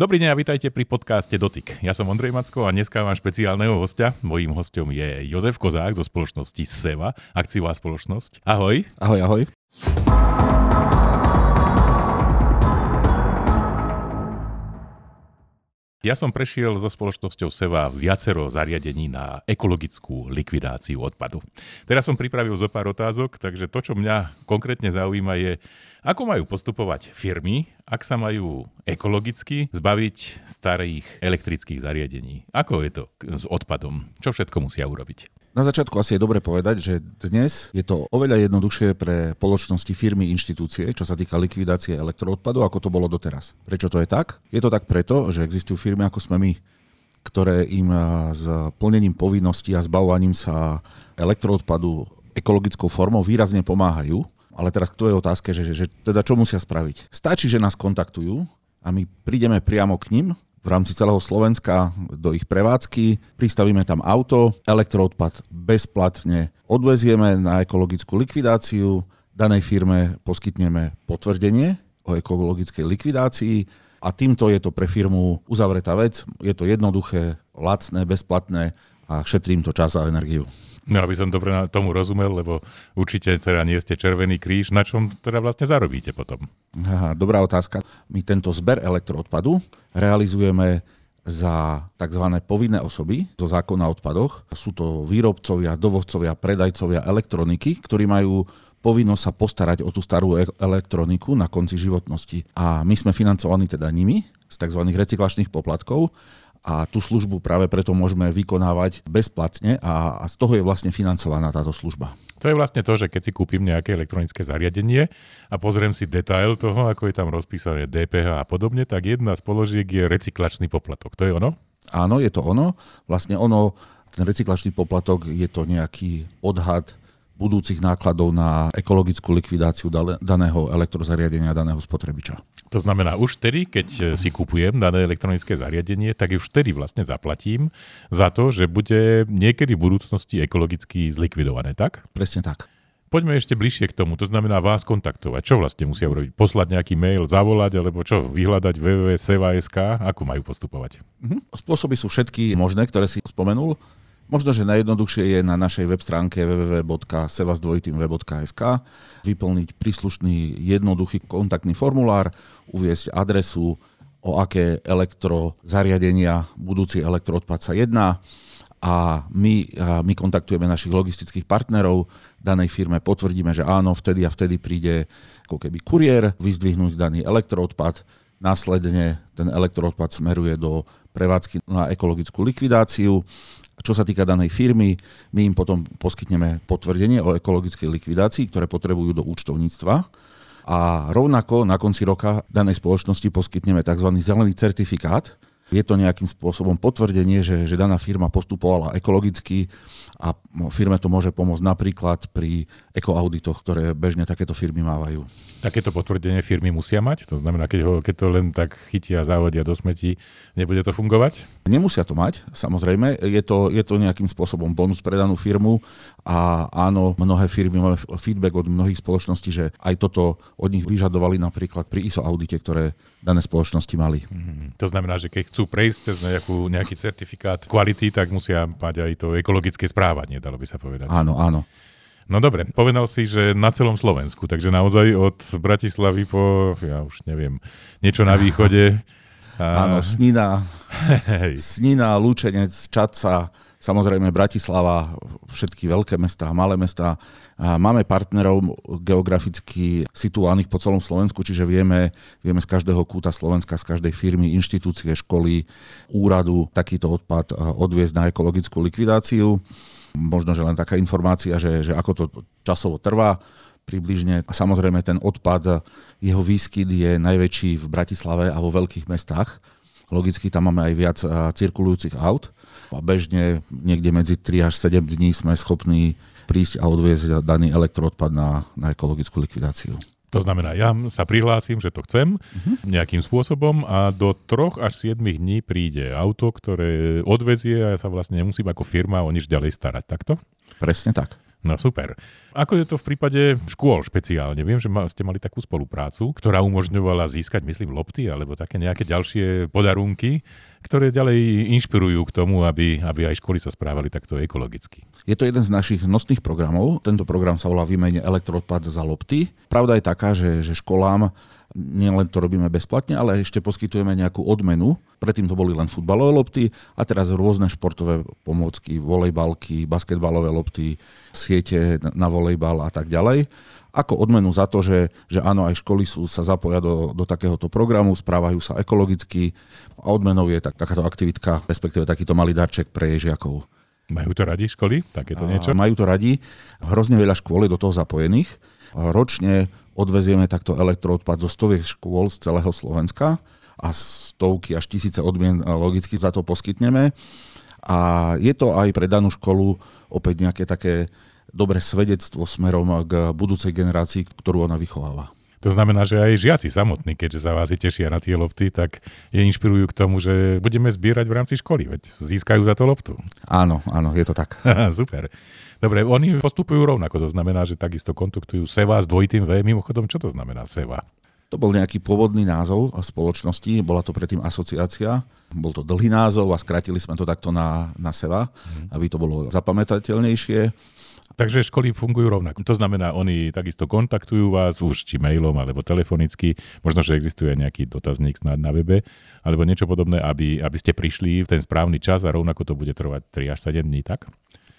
Dobrý deň a vítajte pri podcaste Dotyk. Ja som Ondrej Macko a dneska mám špeciálneho hostia. Mojím hostom je Jozef Kozák zo spoločnosti SEVA, akciová spoločnosť. Ahoj. Ahoj, ahoj. Ja som prešiel so spoločnosťou SEVA viacero zariadení na ekologickú likvidáciu odpadu. Teraz som pripravil zo pár otázok, takže to, čo mňa konkrétne zaujíma, je, ako majú postupovať firmy, ak sa majú ekologicky zbaviť starých elektrických zariadení? Ako je to s odpadom? Čo všetko musia urobiť? Na začiatku asi je dobre povedať, že dnes je to oveľa jednoduchšie pre spoločnosti, firmy, inštitúcie, čo sa týka likvidácie elektroodpadu, ako to bolo doteraz. Prečo to je tak? Je to tak preto, že existujú firmy ako sme my, ktoré im s plnením povinností a zbavovaním sa elektroodpadu ekologickou formou výrazne pomáhajú. Ale teraz k tvojej otázke, že, že, teda čo musia spraviť? Stačí, že nás kontaktujú a my prídeme priamo k nim v rámci celého Slovenska do ich prevádzky, pristavíme tam auto, elektroodpad bezplatne odvezieme na ekologickú likvidáciu, danej firme poskytneme potvrdenie o ekologickej likvidácii. A týmto je to pre firmu uzavretá vec, je to jednoduché, lacné, bezplatné a šetrím to čas a energiu. No, aby som dobre tomu rozumel, lebo určite teda nie ste Červený kríž. Na čom teda vlastne zarobíte potom? Aha, dobrá otázka. My tento zber elektroodpadu realizujeme za tzv. povinné osoby zo zákona o odpadoch. Sú to výrobcovia, dovozcovia, predajcovia elektroniky, ktorí majú povinnosť sa postarať o tú starú e- elektroniku na konci životnosti. A my sme financovaní teda nimi z tzv. recyklačných poplatkov a tú službu práve preto môžeme vykonávať bezplatne a, a z toho je vlastne financovaná táto služba. To je vlastne to, že keď si kúpim nejaké elektronické zariadenie a pozriem si detail toho, ako je tam rozpísané DPH a podobne, tak jedna z položiek je recyklačný poplatok. To je ono? Áno, je to ono. Vlastne ono, ten recyklačný poplatok je to nejaký odhad budúcich nákladov na ekologickú likvidáciu daného elektrozariadenia, daného spotrebiča. To znamená, už vtedy, keď e, si kupujem dané elektronické zariadenie, tak už vtedy vlastne zaplatím za to, že bude niekedy v budúcnosti ekologicky zlikvidované, tak? Presne tak. Poďme ešte bližšie k tomu, to znamená vás kontaktovať. Čo vlastne musia urobiť? Poslať nejaký mail, zavolať, alebo čo? Vyhľadať www.seva.sk? Ako majú postupovať? Mhm. Spôsoby sú všetky možné, ktoré si spomenul. Možno, že najjednoduchšie je na našej web stránke www.sevasdvojitymweb.sk vyplniť príslušný jednoduchý kontaktný formulár, uviesť adresu, o aké elektrozariadenia budúci elektroodpad sa jedná. A my, a my kontaktujeme našich logistických partnerov danej firme, potvrdíme, že áno, vtedy a vtedy príde ako keby kuriér vyzdvihnúť daný elektroodpad, následne ten elektroodpad smeruje do prevádzky na ekologickú likvidáciu čo sa týka danej firmy, my im potom poskytneme potvrdenie o ekologickej likvidácii, ktoré potrebujú do účtovníctva. A rovnako na konci roka danej spoločnosti poskytneme tzv. zelený certifikát. Je to nejakým spôsobom potvrdenie, že, že daná firma postupovala ekologicky a firme to môže pomôcť napríklad pri ekoauditoch, ktoré bežne takéto firmy mávajú. Takéto potvrdenie firmy musia mať? To znamená, keď, ho, keď to len tak chytia a závodia do smetí, nebude to fungovať? Nemusia to mať, samozrejme. Je to, je to nejakým spôsobom bonus pre danú firmu a áno, mnohé firmy máme feedback od mnohých spoločností, že aj toto od nich vyžadovali napríklad pri ISO audite, ktoré dané spoločnosti mali. Mm-hmm. To znamená, že keď chcú prejsť cez nejakú, nejaký certifikát kvality, tak musia mať aj to ekologické správanie, dalo by sa povedať. Áno, áno. No dobre, povedal si, že na celom Slovensku, takže naozaj od Bratislavy po, ja už neviem, niečo na východe. A... Áno, Snina, Snina, Lučenec, Čaca, samozrejme Bratislava, všetky veľké mesta, malé mesta. Máme partnerov geograficky situovaných po celom Slovensku, čiže vieme, vieme z každého kúta Slovenska, z každej firmy, inštitúcie, školy, úradu takýto odpad odviezť na ekologickú likvidáciu. Možno, že len taká informácia, že, že ako to časovo trvá približne. A samozrejme ten odpad, jeho výskyt je najväčší v Bratislave a vo veľkých mestách. Logicky tam máme aj viac cirkulujúcich aut a bežne niekde medzi 3 až 7 dní sme schopní prísť a odviezť daný elektroodpad na, na ekologickú likvidáciu. To znamená, ja sa prihlásim, že to chcem uh-huh. nejakým spôsobom a do troch až 7 dní príde auto, ktoré odvezie a ja sa vlastne nemusím ako firma o nič ďalej starať, takto? Presne tak. No super. Ako je to v prípade škôl špeciálne? Viem, že ste mali takú spoluprácu, ktorá umožňovala získať, myslím, lopty alebo také nejaké ďalšie podarunky, ktoré ďalej inšpirujú k tomu, aby, aby aj školy sa správali takto ekologicky. Je to jeden z našich nosných programov. Tento program sa volá Vymene elektroodpad za lopty. Pravda je taká, že, že školám nielen to robíme bezplatne, ale ešte poskytujeme nejakú odmenu. Predtým to boli len futbalové lopty a teraz rôzne športové pomôcky, volejbalky, basketbalové lopty, siete na volejbal a tak ďalej. Ako odmenu za to, že, že áno, aj školy sú, sa zapoja do, do takéhoto programu, správajú sa ekologicky a odmenou je tak, takáto aktivitka, respektíve takýto malý darček pre jej žiakov. Majú to radi školy? Takéto niečo? A majú to radi. Hrozne veľa škôl je do toho zapojených. Ročne odvezieme takto elektroodpad zo stoviek škôl z celého Slovenska a stovky až tisíce odmien logicky za to poskytneme. A je to aj pre danú školu opäť nejaké také dobré svedectvo smerom k budúcej generácii, ktorú ona vychováva. To znamená, že aj žiaci samotní, keďže sa vás tešia na tie lopty, tak je inšpirujú k tomu, že budeme zbierať v rámci školy, veď získajú za to loptu. Áno, áno, je to tak. Super. Dobre, oni postupujú rovnako, to znamená, že takisto kontaktujú SEVA s dvojitým V. Mimochodom, čo to znamená SEVA? To bol nejaký pôvodný názov spoločnosti, bola to predtým asociácia. Bol to dlhý názov a skratili sme to takto na, na SEVA, mm. aby to bolo zapamätateľnejšie. Takže školy fungujú rovnako. To znamená, oni takisto kontaktujú vás už či mailom alebo telefonicky. Možno, že existuje nejaký dotazník snad na webe alebo niečo podobné, aby, aby ste prišli v ten správny čas a rovnako to bude trvať 3 až 7 dní, tak?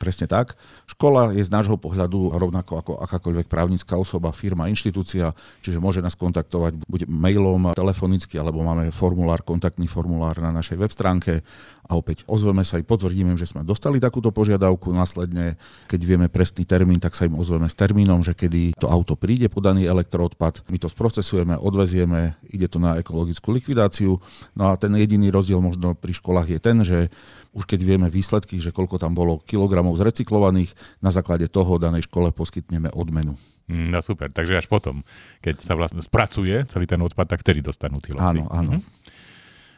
Presne tak. Škola je z nášho pohľadu rovnako ako akákoľvek právnická osoba, firma, inštitúcia, čiže môže nás kontaktovať buď mailom, telefonicky, alebo máme formulár, kontaktný formulár na našej web stránke a opäť ozveme sa i potvrdíme, že sme dostali takúto požiadavku. Následne, keď vieme presný termín, tak sa im ozveme s termínom, že kedy to auto príde podaný elektroodpad. My to sprocesujeme, odvezieme, ide to na ekologickú likvidáciu. No a ten jediný rozdiel možno pri školách je ten, že už keď vieme výsledky, že koľko tam bolo kilogramov zrecyklovaných, na základe toho danej škole poskytneme odmenu. Mm, no super, takže až potom, keď sa vlastne spracuje celý ten odpad, tak vtedy dostanú tí Áno, áno. Mm-hmm.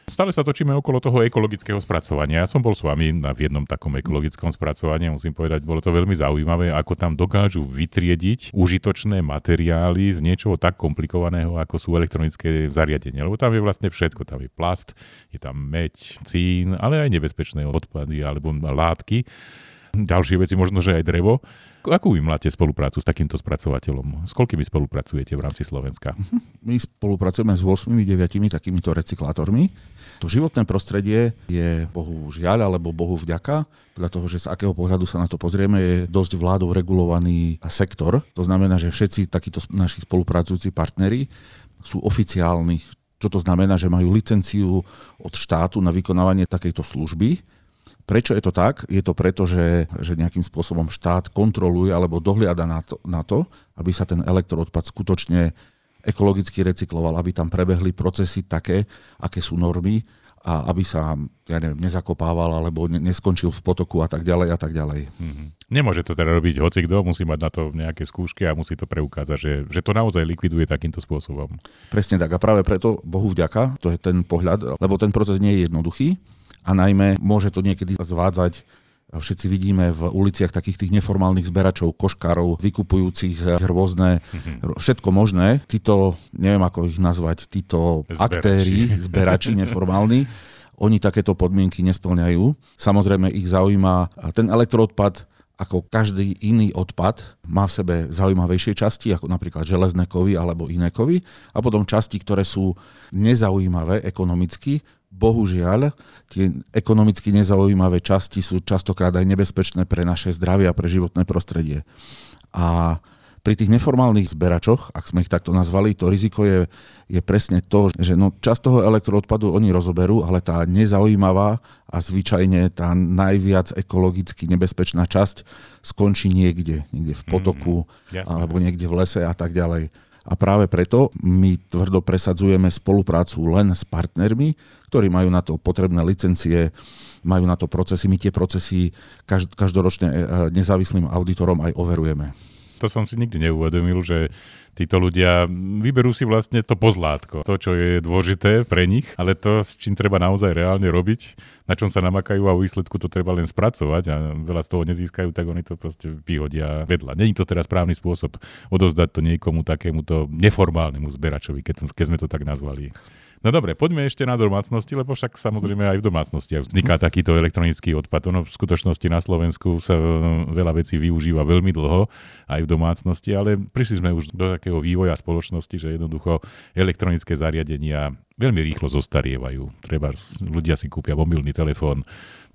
Stále sa točíme okolo toho ekologického spracovania. Ja som bol s vami na v jednom takom ekologickom spracovaní, musím povedať, bolo to veľmi zaujímavé, ako tam dokážu vytriediť užitočné materiály z niečoho tak komplikovaného, ako sú elektronické zariadenia. Lebo tam je vlastne všetko. Tam je plast, je tam meď, cín, ale aj nebezpečné odpady alebo látky. Ďalšie veci, možno, že aj drevo. Akú vy máte spoluprácu s takýmto spracovateľom? S koľkými spolupracujete v rámci Slovenska? My spolupracujeme s 8-9 takýmito recyklátormi. To životné prostredie je Bohu žiaľ alebo Bohu vďaka, podľa toho, že z akého pohľadu sa na to pozrieme, je dosť vládou regulovaný sektor. To znamená, že všetci takíto naši spolupracujúci partnery sú oficiálni, čo to znamená, že majú licenciu od štátu na vykonávanie takejto služby Prečo je to tak? Je to preto, že, že nejakým spôsobom štát kontroluje alebo dohliada na to, na to, aby sa ten elektroodpad skutočne ekologicky recykloval, aby tam prebehli procesy také, aké sú normy a aby sa, ja neviem, nezakopával alebo ne, neskončil v potoku a tak ďalej a tak ďalej. Mm-hmm. Nemôže to teda robiť hoci kto, musí mať na to nejaké skúšky a musí to preukázať, že, že to naozaj likviduje takýmto spôsobom. Presne tak a práve preto, Bohu vďaka, to je ten pohľad, lebo ten proces nie je jednoduchý a najmä môže to niekedy zvádzať Všetci vidíme v uliciach takých tých neformálnych zberačov, koškárov, vykupujúcich rôzne, mm-hmm. všetko možné. Títo, neviem ako ich nazvať, títo zberači. aktéry, zberači neformálni, oni takéto podmienky nesplňajú. Samozrejme ich zaujíma ten elektroodpad, ako každý iný odpad má v sebe zaujímavejšie časti, ako napríklad železné kovy alebo iné kovy, a potom časti, ktoré sú nezaujímavé ekonomicky, bohužiaľ, tie ekonomicky nezaujímavé časti sú častokrát aj nebezpečné pre naše zdravie a pre životné prostredie. A pri tých neformálnych zberačoch, ak sme ich takto nazvali, to riziko je, je presne to, že no, časť toho elektroodpadu oni rozoberú, ale tá nezaujímavá a zvyčajne tá najviac ekologicky nebezpečná časť skončí niekde, niekde v potoku mm, alebo niekde v lese a tak ďalej. A práve preto my tvrdo presadzujeme spoluprácu len s partnermi, ktorí majú na to potrebné licencie, majú na to procesy. My tie procesy každoročne e, nezávislým auditorom aj overujeme. To som si nikdy neuvedomil, že títo ľudia vyberú si vlastne to pozlátko, to, čo je dôležité pre nich, ale to, s čím treba naozaj reálne robiť, na čom sa namakajú a v výsledku to treba len spracovať a veľa z toho nezískajú, tak oni to proste vyhodia vedľa. Není to teraz správny spôsob odozdať to niekomu takémuto neformálnemu zberačovi, keď, keď sme to tak nazvali. No dobre, poďme ešte na domácnosti, lebo však samozrejme aj v domácnosti vzniká takýto elektronický odpad. Ono v skutočnosti na Slovensku sa no, veľa vecí využíva veľmi dlho aj v domácnosti, ale prišli sme už do takého vývoja spoločnosti, že jednoducho elektronické zariadenia veľmi rýchlo zostarievajú. Treba ľudia si kúpia mobilný telefón,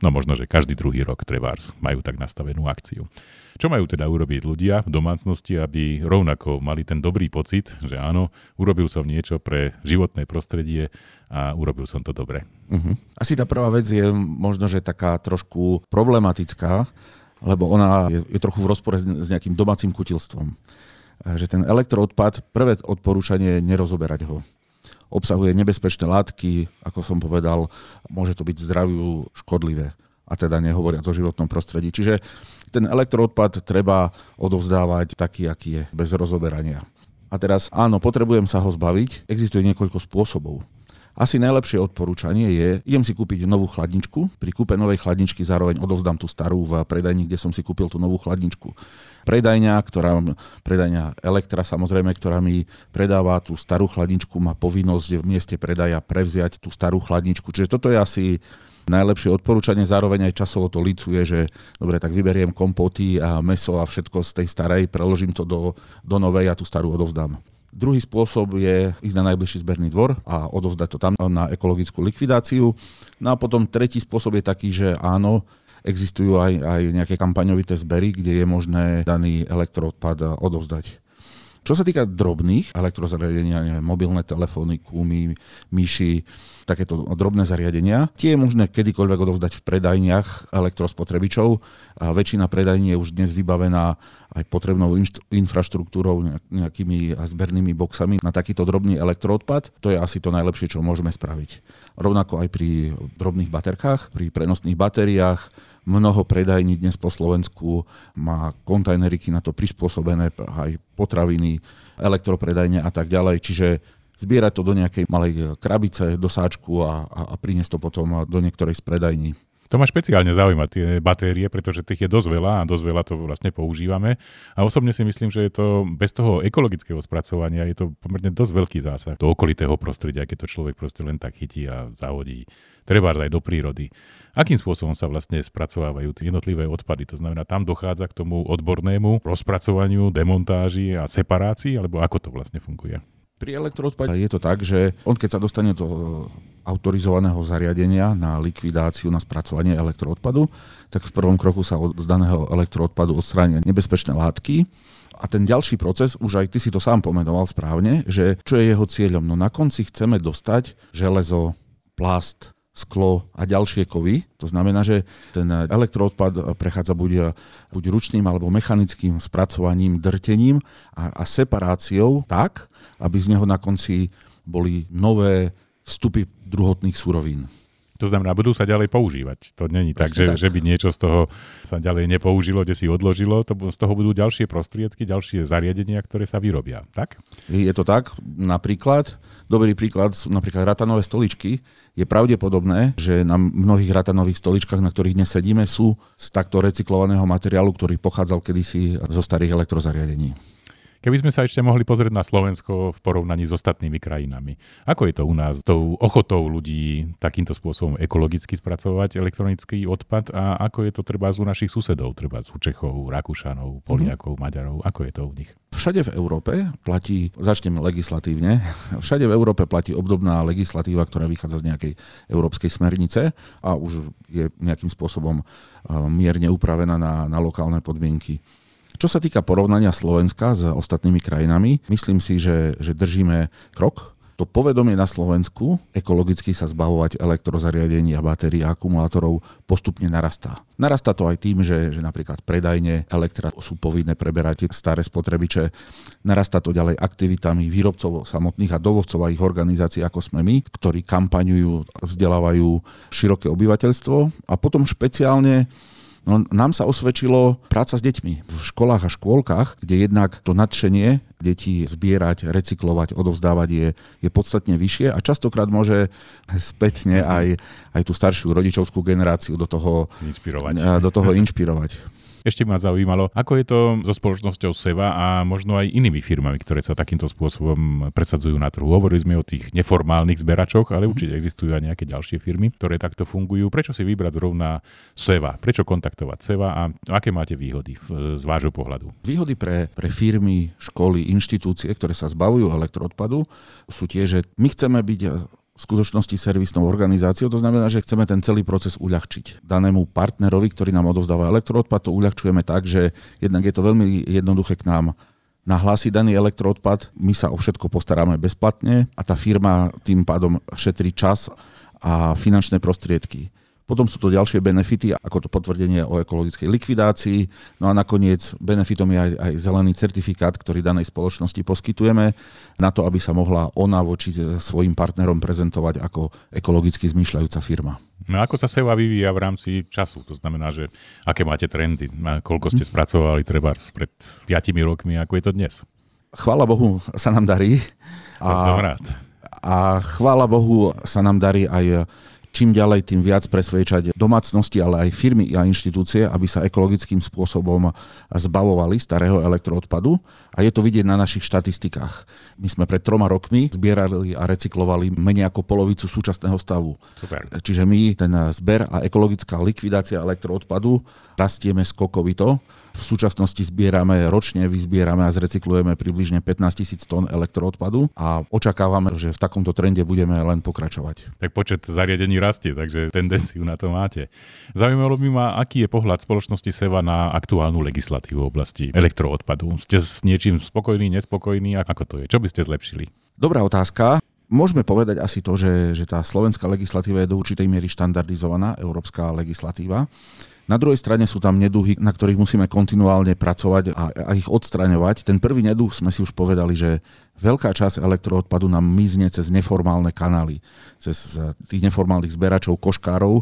no možno, že každý druhý rok trebárs majú tak nastavenú akciu. Čo majú teda urobiť ľudia v domácnosti, aby rovnako mali ten dobrý pocit, že áno, urobil som niečo pre životné prostredie a urobil som to dobre. Uh-huh. Asi tá prvá vec je možno, že taká trošku problematická, lebo ona je, je trochu v rozpore s nejakým domácim kutilstvom. Že ten elektroodpad, prvé odporúčanie je nerozoberať ho obsahuje nebezpečné látky, ako som povedal, môže to byť zdraviu škodlivé a teda nehovoriac o životnom prostredí. Čiže ten elektroodpad treba odovzdávať taký, aký je, bez rozoberania. A teraz áno, potrebujem sa ho zbaviť. Existuje niekoľko spôsobov. Asi najlepšie odporúčanie je, idem si kúpiť novú chladničku, pri kúpe novej chladničky zároveň odovzdám tú starú v predajni, kde som si kúpil tú novú chladničku. Predajňa, ktorá, predajňa Elektra samozrejme, ktorá mi predáva tú starú chladničku, má povinnosť v mieste predaja prevziať tú starú chladničku. Čiže toto je asi najlepšie odporúčanie, zároveň aj časovo to licuje, že dobre, tak vyberiem kompoty a meso a všetko z tej starej, preložím to do, do novej a tú starú odovzdám. Druhý spôsob je ísť na najbližší zberný dvor a odovzdať to tam na ekologickú likvidáciu. No a potom tretí spôsob je taký, že áno, existujú aj, aj nejaké kampaňovité zbery, kde je možné daný elektroodpad odovzdať. Čo sa týka drobných elektrozariadenia, mobilné telefóny, kúmy, myši, takéto drobné zariadenia, tie je možné kedykoľvek odovzdať v predajniach elektrospotrebičov. A väčšina predajní je už dnes vybavená aj potrebnou infraštruktúrou, nejakými zbernými boxami na takýto drobný elektroodpad. To je asi to najlepšie, čo môžeme spraviť. Rovnako aj pri drobných baterkách, pri prenosných batériách, Mnoho predajní dnes po Slovensku má kontajneriky na to prispôsobené, aj potraviny, elektropredajne a tak ďalej. Čiže zbierať to do nejakej malej krabice, do sáčku a, a, a priniesť to potom do niektorej z predajní. To ma špeciálne zaujíma, tie batérie, pretože tých je dosť veľa a dosť veľa to vlastne používame. A osobne si myslím, že je to bez toho ekologického spracovania je to pomerne dosť veľký zásah do okolitého prostredia, keď to človek proste len tak chytí a zahodí treba aj do prírody. Akým spôsobom sa vlastne spracovávajú tie jednotlivé odpady? To znamená, tam dochádza k tomu odbornému rozpracovaniu, demontáži a separácii, alebo ako to vlastne funguje? Pri elektroodpade je to tak, že on keď sa dostane do autorizovaného zariadenia na likvidáciu, na spracovanie elektroodpadu, tak v prvom kroku sa od, z daného elektroodpadu odstránia nebezpečné látky, a ten ďalší proces, už aj ty si to sám pomenoval správne, že čo je jeho cieľom? No na konci chceme dostať železo, plast, sklo a ďalšie kovy. To znamená, že ten elektroodpad prechádza buď, buď ručným alebo mechanickým spracovaním, drtením a, a separáciou tak, aby z neho na konci boli nové vstupy druhotných surovín. To znamená, budú sa ďalej používať. To není tak že, tak, že by niečo z toho sa ďalej nepoužilo, kde si odložilo. To, z toho budú ďalšie prostriedky, ďalšie zariadenia, ktoré sa vyrobia. Tak? Je to tak. Napríklad, dobrý príklad sú napríklad ratanové stoličky. Je pravdepodobné, že na mnohých ratanových stoličkách, na ktorých dnes sedíme, sú z takto recyklovaného materiálu, ktorý pochádzal kedysi zo starých elektrozariadení. Keby sme sa ešte mohli pozrieť na Slovensko v porovnaní s ostatnými krajinami. Ako je to u nás tou ochotou ľudí takýmto spôsobom ekologicky spracovať elektronický odpad a ako je to treba u našich susedov, treba u Čechov, Rakúšanov, Poliakov, mm-hmm. Maďarov, ako je to u nich? Všade v Európe platí, začneme legislatívne, všade v Európe platí obdobná legislatíva, ktorá vychádza z nejakej európskej smernice a už je nejakým spôsobom mierne upravená na, na lokálne podmienky. Čo sa týka porovnania Slovenska s ostatnými krajinami, myslím si, že, že držíme krok to povedomie na Slovensku ekologicky sa zbavovať elektrozariadení a batérií a akumulátorov postupne narastá. Narastá to aj tým, že, že napríklad predajne elektra sú povinné preberať staré spotrebiče. Narastá to ďalej aktivitami výrobcov samotných a dovozcov a ich organizácií, ako sme my, ktorí kampaňujú, vzdelávajú široké obyvateľstvo a potom špeciálne No, nám sa osvedčilo práca s deťmi v školách a škôlkach, kde jednak to nadšenie detí zbierať, recyklovať, odovzdávať je, je podstatne vyššie a častokrát môže spätne aj, aj tú staršiu rodičovskú generáciu do toho inšpirovať. Do toho inšpirovať. Ešte ma zaujímalo, ako je to so spoločnosťou Seva a možno aj inými firmami, ktoré sa takýmto spôsobom presadzujú na trhu. Hovorili sme o tých neformálnych zberačoch, ale mhm. určite existujú aj nejaké ďalšie firmy, ktoré takto fungujú. Prečo si vybrať zrovna Seva? Prečo kontaktovať Seva a aké máte výhody z vášho pohľadu? Výhody pre, pre firmy, školy, inštitúcie, ktoré sa zbavujú elektroodpadu, sú tie, že my chceme byť skutočnosti servisnou organizáciou. To znamená, že chceme ten celý proces uľahčiť. Danému partnerovi, ktorý nám odovzdáva elektroodpad, to uľahčujeme tak, že jednak je to veľmi jednoduché k nám nahlásiť daný elektroodpad, my sa o všetko postaráme bezplatne a tá firma tým pádom šetrí čas a finančné prostriedky. Potom sú to ďalšie benefity, ako to potvrdenie o ekologickej likvidácii. No a nakoniec benefitom je aj, aj zelený certifikát, ktorý danej spoločnosti poskytujeme na to, aby sa mohla ona voči svojim partnerom prezentovať ako ekologicky zmýšľajúca firma. No ako sa SEVA vyvíja v rámci času? To znamená, že aké máte trendy? Koľko ste spracovali treba pred 5 rokmi, ako je to dnes? Chvála Bohu sa nám darí. A. A chvála Bohu sa nám darí aj čím ďalej, tým viac presvedčať domácnosti, ale aj firmy a inštitúcie, aby sa ekologickým spôsobom zbavovali starého elektroodpadu. A je to vidieť na našich štatistikách. My sme pred troma rokmi zbierali a recyklovali menej ako polovicu súčasného stavu. Super. Čiže my ten zber a ekologická likvidácia elektroodpadu rastieme skokovito v súčasnosti zbierame ročne, vyzbierame a zrecyklujeme približne 15 tisíc tón elektroodpadu a očakávame, že v takomto trende budeme len pokračovať. Tak počet zariadení rastie, takže tendenciu na to máte. Zaujímalo by ma, aký je pohľad spoločnosti Seva na aktuálnu legislatívu v oblasti elektroodpadu. Ste s niečím spokojní, nespokojní? Ako to je? Čo by ste zlepšili? Dobrá otázka. Môžeme povedať asi to, že, že tá slovenská legislatíva je do určitej miery štandardizovaná, európska legislatíva. Na druhej strane sú tam neduhy, na ktorých musíme kontinuálne pracovať a, a ich odstraňovať. Ten prvý neduch sme si už povedali, že veľká časť elektroodpadu nám mizne cez neformálne kanály, cez tých neformálnych zberačov, koškárov.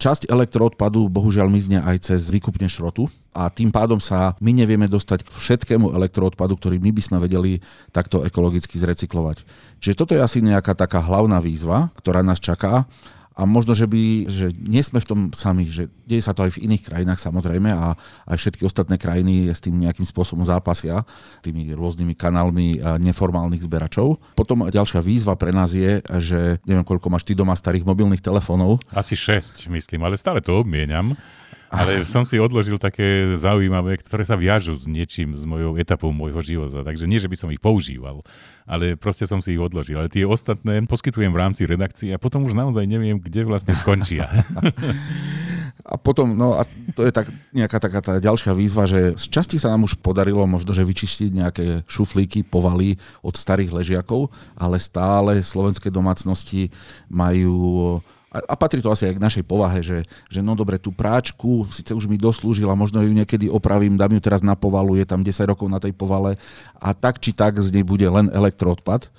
Časť elektroodpadu bohužiaľ mizne aj cez výkupne šrotu a tým pádom sa my nevieme dostať k všetkému elektroodpadu, ktorý my by sme vedeli takto ekologicky zrecyklovať. Čiže toto je asi nejaká taká hlavná výzva, ktorá nás čaká a možno, že, by, že nie sme v tom sami, že deje sa to aj v iných krajinách samozrejme a aj všetky ostatné krajiny s tým nejakým spôsobom zápasia, tými rôznymi kanálmi neformálnych zberačov. Potom ďalšia výzva pre nás je, že neviem, koľko máš ty doma starých mobilných telefónov. Asi 6, myslím, ale stále to obmieniam. Ale som si odložil také zaujímavé, ktoré sa viažú s niečím, s mojou etapou môjho života. Takže nie, že by som ich používal, ale proste som si ich odložil. Ale tie ostatné poskytujem v rámci redakcie a potom už naozaj neviem, kde vlastne skončia. A potom, no a to je tak, nejaká taká tá ďalšia výzva, že z časti sa nám už podarilo možno, že vyčistiť nejaké šuflíky, povaly od starých ležiakov, ale stále slovenské domácnosti majú a, a patrí to asi aj k našej povahe, že, že no dobre, tú práčku síce už mi doslúžila, možno ju niekedy opravím, dám ju teraz na povalu, je tam 10 rokov na tej povale a tak či tak z nej bude len elektroodpad.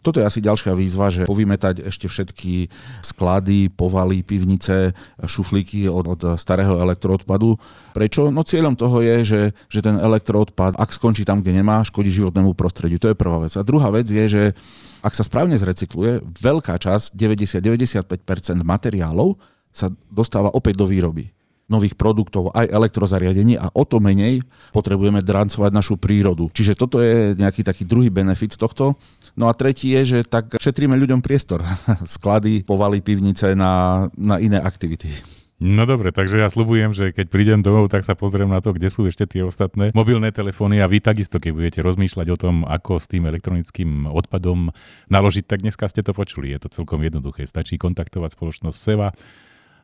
Toto je asi ďalšia výzva, že povymetať ešte všetky sklady, povaly, pivnice, šuflíky od, od starého elektroodpadu. Prečo? No cieľom toho je, že, že ten elektroodpad, ak skončí tam, kde nemá, škodí životnému prostrediu. To je prvá vec. A druhá vec je, že ak sa správne zrecykluje, veľká časť, 90-95% materiálov sa dostáva opäť do výroby nových produktov, aj elektrozariadení a o to menej potrebujeme drancovať našu prírodu. Čiže toto je nejaký taký druhý benefit tohto. No a tretí je, že tak šetríme ľuďom priestor. Sklady, povaly, pivnice na, na iné aktivity. No dobre, takže ja slubujem, že keď prídem domov, tak sa pozriem na to, kde sú ešte tie ostatné mobilné telefóny a vy takisto, keď budete rozmýšľať o tom, ako s tým elektronickým odpadom naložiť, tak dneska ste to počuli. Je to celkom jednoduché. Stačí kontaktovať spoločnosť Seva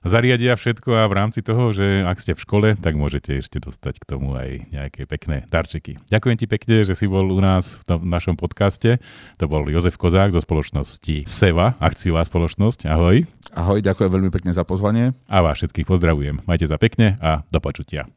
zariadia všetko a v rámci toho, že ak ste v škole, tak môžete ešte dostať k tomu aj nejaké pekné darčeky. Ďakujem ti pekne, že si bol u nás v tom našom podcaste. To bol Jozef Kozák zo spoločnosti Seva, akciová spoločnosť. Ahoj. Ahoj, ďakujem veľmi pekne za pozvanie. A vás všetkých pozdravujem. Majte sa pekne a do počutia.